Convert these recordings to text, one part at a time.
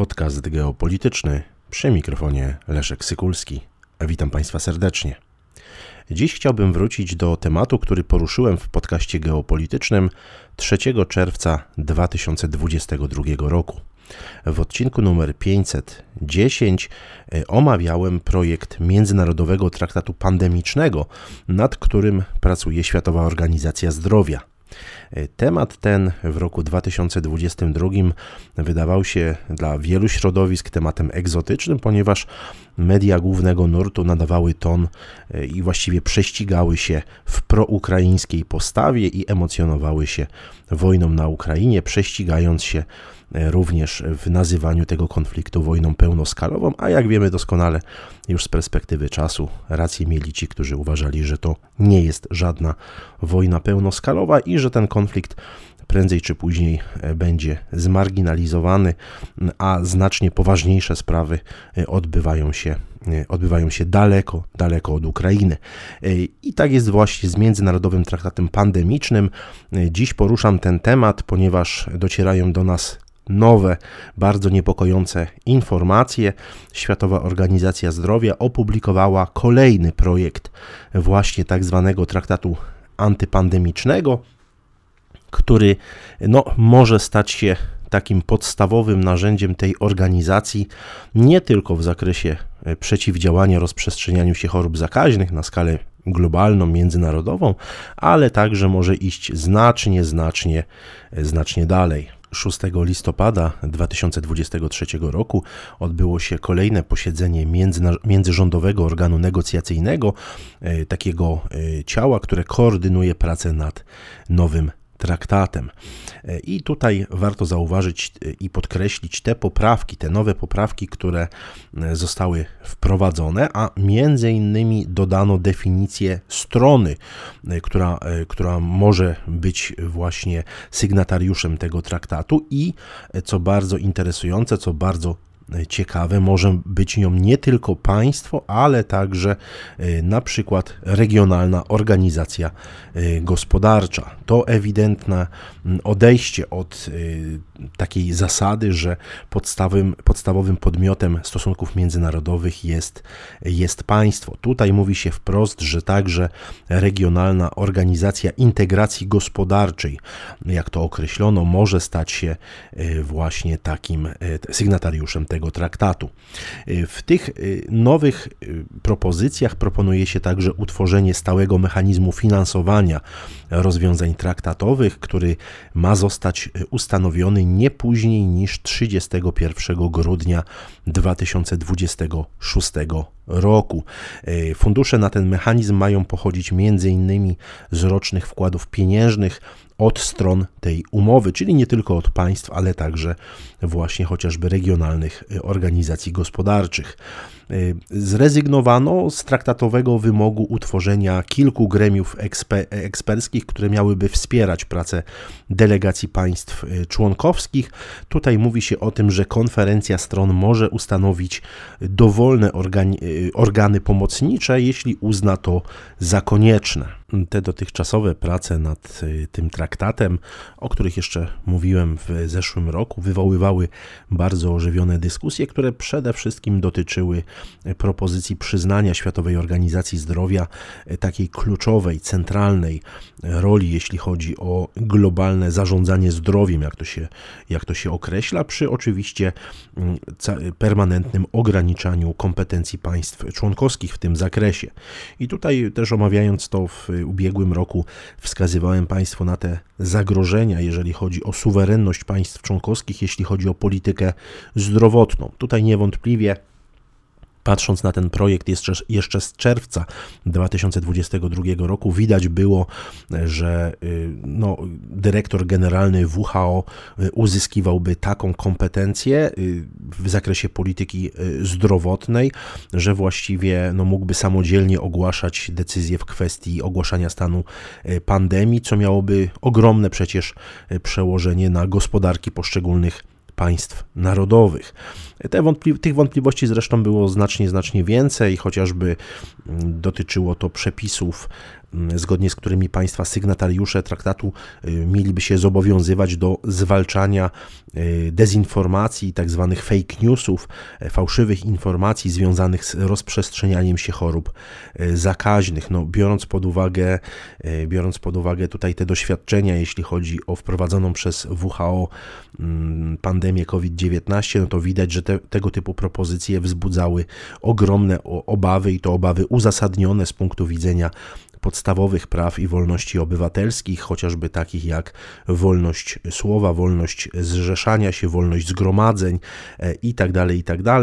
Podcast geopolityczny przy mikrofonie Leszek Sykulski. Witam Państwa serdecznie. Dziś chciałbym wrócić do tematu, który poruszyłem w podcaście geopolitycznym 3 czerwca 2022 roku. W odcinku numer 510 e, omawiałem projekt Międzynarodowego Traktatu Pandemicznego, nad którym pracuje Światowa Organizacja Zdrowia. E, temat ten w roku 2022 wydawał się dla wielu środowisk tematem egzotycznym, ponieważ media głównego nurtu nadawały ton e, i właściwie prześcigały się w proukraińskiej postawie i emocjonowały się wojną na Ukrainie, prześcigając się E, również w nazywaniu tego konfliktu wojną pełnoskalową, a jak wiemy doskonale już z perspektywy czasu rację mieli ci, którzy uważali, że to nie jest żadna wojna pełnoskalowa i że ten konflikt prędzej czy później e, będzie zmarginalizowany, a znacznie poważniejsze sprawy e, odbywają się, odbywają się daleko, daleko od Ukrainy. I tak jest właśnie z Międzynarodowym Traktatem Pandemicznym. Dziś poruszam ten temat, ponieważ docierają do nas nowe, bardzo niepokojące informacje. Światowa Organizacja Zdrowia opublikowała kolejny projekt właśnie tak zwanego traktatu antypandemicznego, który no, może stać się takim podstawowym narzędziem tej organizacji nie tylko w zakresie e, przeciwdziałania rozprzestrzenianiu się chorób zakaźnych na skalę globalną, międzynarodową, ale także może iść znacznie, znacznie, e, znacznie dalej. 6 listopada 2023 roku odbyło się kolejne posiedzenie międzyrządowego organu negocjacyjnego, e, takiego ciała, które koordynuje pracę nad nowym traktatem. E, I tutaj warto zauważyć e, i podkreślić te poprawki, te nowe poprawki, które e, zostały wprowadzone, a między innymi dodano definicję strony, która, która może być właśnie sygnatariuszem tego traktatu i co bardzo interesujące, co bardzo ciekawe, może być nią nie tylko państwo, ale także e, na przykład regionalna organizacja e, gospodarcza. To ewidentne odejście od e, takiej zasady, że podstawowym, podstawowym podmiotem stosunków międzynarodowych jest, jest państwo. Tutaj mówi się wprost, że także regionalna organizacja integracji gospodarczej, jak to określono, może stać się właśnie takim sygnatariuszem tego tego traktatu. Y, w tych y, nowych y, propozycjach proponuje się także utworzenie stałego mechanizmu finansowania rozwiązań traktatowych, który ma zostać ustanowiony nie później niż 31 grudnia 2026 roku. Fundusze na ten mechanizm mają pochodzić m.in. z rocznych wkładów pieniężnych od stron tej umowy, czyli nie tylko od państw, ale także właśnie chociażby regionalnych y, organizacji gospodarczych. Y, zrezygnowano z traktatowego wymogu utworzenia kilku gremiów eksper eksperckich, które miałyby wspierać pracę delegacji państw członkowskich. Tutaj mówi się o tym, że konferencja stron może ustanowić dowolne organy pomocnicze, jeśli uzna to za konieczne te dotychczasowe prace nad y, tym traktatem, o których jeszcze mówiłem w zeszłym roku, wywoływały bardzo ożywione dyskusje, które przede wszystkim dotyczyły propozycji przyznania Światowej Organizacji Zdrowia y, takiej kluczowej, centralnej roli, jeśli chodzi o globalne zarządzanie zdrowiem, jak to się, jak to się określa, przy oczywiście mm, permanentnym ograniczaniu kompetencji państw członkowskich w tym zakresie. I tutaj też omawiając to w ubiegłym roku wskazywałem Państwu na te zagrożenia, jeżeli chodzi o suwerenność państw członkowskich, jeśli chodzi o politykę zdrowotną. Tutaj niewątpliwie Patrząc na ten projekt jeszcze, jeszcze z czerwca 2022 roku, widać było, że y, no, dyrektor generalny WHO y, uzyskiwałby taką kompetencję y, w zakresie polityki zdrowotnej, że właściwie no, mógłby samodzielnie ogłaszać decyzje w kwestii ogłaszania stanu pandemii, co miałoby ogromne przecież przełożenie na gospodarki poszczególnych państw narodowych. Wątpli tych wątpliwości zresztą było znacznie, znacznie więcej, chociażby mm, dotyczyło to przepisów zgodnie z którymi państwa sygnatariusze traktatu mieliby się zobowiązywać do zwalczania dezinformacji, tak zwanych fake newsów, fałszywych informacji związanych z rozprzestrzenianiem się chorób zakaźnych. No, biorąc pod uwagę, biorąc pod uwagę tutaj te doświadczenia, jeśli chodzi o wprowadzoną przez WHO mm, pandemię COVID-19, no to widać, że te, tego typu propozycje wzbudzały ogromne obawy i to obawy uzasadnione z punktu widzenia podstawowych praw i wolności obywatelskich, chociażby takich jak wolność słowa, wolność zrzeszania się, wolność zgromadzeń itd., e, itd.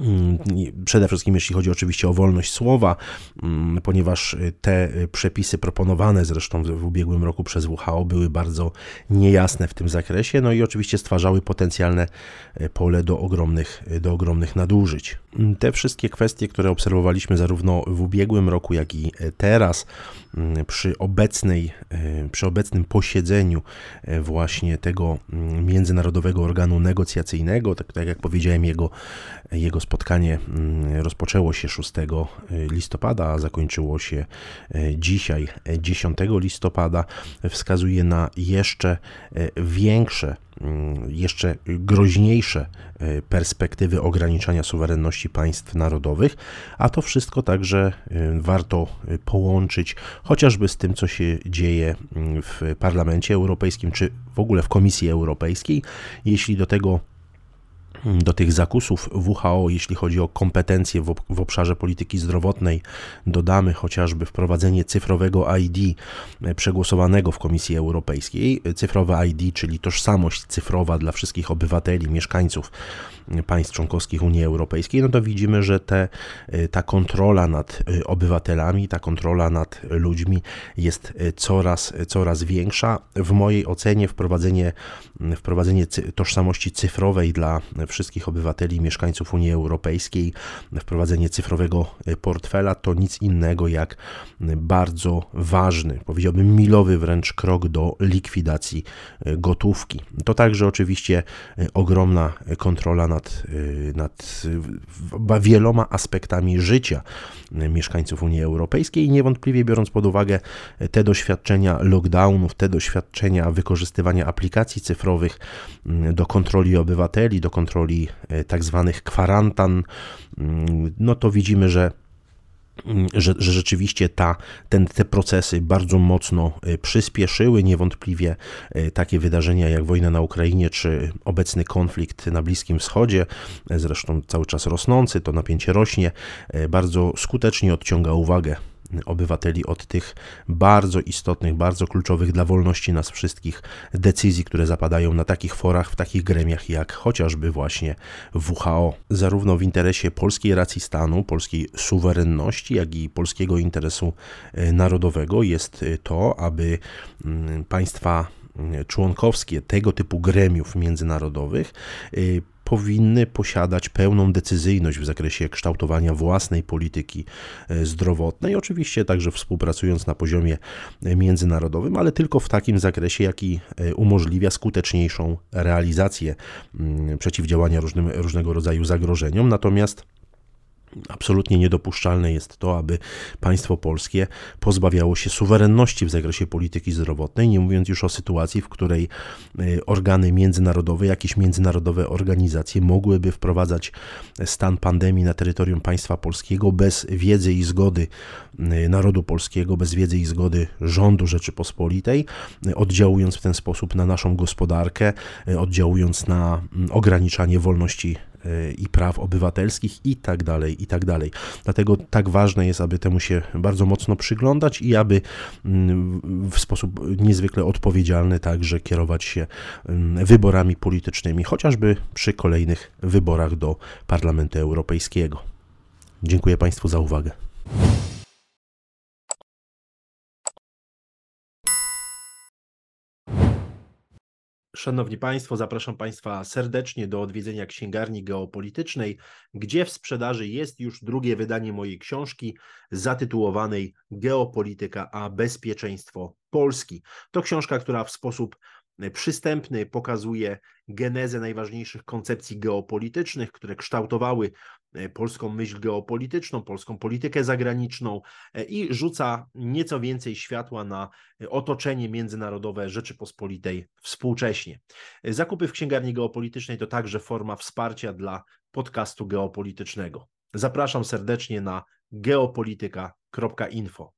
Mm, przede wszystkim jeśli chodzi oczywiście o wolność słowa, mm, ponieważ te przepisy proponowane zresztą w ubiegłym roku przez WHO były bardzo niejasne w tym zakresie, no i oczywiście stwarzały potencjalne e, pole do ogromnych, do ogromnych nadużyć. Mm, te wszystkie kwestie, które obserwowaliśmy zarówno w ubiegłym roku, jak i teraz, przy, obecnej, przy obecnym posiedzeniu właśnie tego międzynarodowego organu negocjacyjnego, tak, tak jak powiedziałem, jego, jego spotkanie mm, rozpoczęło się 6 e, listopada, a zakończyło się e, dzisiaj, 10 e, listopada, wskazuje na jeszcze większe mm, jeszcze groźniejsze perspektywy ograniczania suwerenności państw narodowych, a to wszystko także warto połączyć chociażby z tym, co się dzieje mm, w Parlamencie Europejskim, czy w ogóle w Komisji Europejskiej. Jeśli do tego do tych zakusów WHO, jeśli chodzi o kompetencje w, obszarze polityki zdrowotnej, dodamy chociażby wprowadzenie cyfrowego ID e, przegłosowanego w Komisji Europejskiej. Cyfrowe ID, czyli tożsamość cyfrowa dla wszystkich obywateli, mieszkańców państw członkowskich Unii Europejskiej, no to widzimy, że te, e, ta kontrola nad e, obywatelami, ta kontrola nad ludźmi jest coraz, coraz większa. W mojej ocenie wprowadzenie, wprowadzenie tożsamości cyfrowej dla wszystkich obywateli i mieszkańców Unii Europejskiej. Wprowadzenie cyfrowego portfela to nic innego jak bardzo ważny, powiedziałbym milowy wręcz krok do likwidacji gotówki. To także oczywiście ogromna kontrola nad, nad wieloma aspektami życia mieszkańców Unii Europejskiej i niewątpliwie biorąc pod uwagę te doświadczenia lockdownów, te doświadczenia wykorzystywania aplikacji cyfrowych do kontroli obywateli, do kontroli kontroli e, tak zwanych kwarantan, mm, no to widzimy, że mm, że, że, rzeczywiście ta, ten, te procesy bardzo mocno e, przyspieszyły. Niewątpliwie e, takie wydarzenia jak wojna na Ukrainie czy obecny konflikt na Bliskim Wschodzie, zresztą cały czas rosnący, to napięcie rośnie, bardzo skutecznie odciąga uwagę obywateli od tych bardzo istotnych, bardzo kluczowych dla wolności nas wszystkich decyzji, które zapadają na takich forach, w takich gremiach jak chociażby właśnie WHO. Zarówno w interesie polskiej racji stanu, polskiej suwerenności, jak i polskiego interesu e, narodowego jest e, to, aby mm, państwa mm, członkowskie tego typu gremiów międzynarodowych e, powinny posiadać pełną decyzyjność w zakresie kształtowania własnej polityki e, zdrowotnej, oczywiście także współpracując na poziomie e, międzynarodowym, ale tylko w takim zakresie, jaki e, umożliwia skuteczniejszą realizację mm, przeciwdziałania różnym, różnego rodzaju zagrożeniom. Natomiast Absolutnie niedopuszczalne jest to, aby państwo polskie pozbawiało się suwerenności w zakresie polityki zdrowotnej, nie mówiąc już o sytuacji, w której e, organy międzynarodowe, jakieś międzynarodowe organizacje mogłyby wprowadzać stan pandemii na terytorium państwa polskiego bez wiedzy i zgody e, narodu polskiego, bez wiedzy i zgody rządu Rzeczypospolitej, e, oddziałując w ten sposób na naszą gospodarkę, oddziałując na ograniczanie wolności i praw obywatelskich i tak dalej, i tak dalej. Dlatego tak ważne jest, aby temu się bardzo mocno przyglądać i aby mm, w sposób niezwykle odpowiedzialny także kierować się mm, wyborami politycznymi, chociażby przy kolejnych wyborach do Parlamentu Europejskiego. Dziękuję Państwu za uwagę. Szanowni Państwo, zapraszam Państwa serdecznie do odwiedzenia księgarni geopolitycznej, gdzie w sprzedaży jest już drugie wydanie mojej książki zatytułowanej Geopolityka a bezpieczeństwo Polski. To książka, która w sposób przystępny pokazuje genezę najważniejszych koncepcji geopolitycznych, które kształtowały polską myśl geopolityczną, polską politykę zagraniczną i rzuca nieco więcej światła na otoczenie międzynarodowe Rzeczypospolitej współcześnie. Zakupy w księgarni geopolitycznej to także forma wsparcia dla podcastu geopolitycznego. Zapraszam serdecznie na geopolityka.info.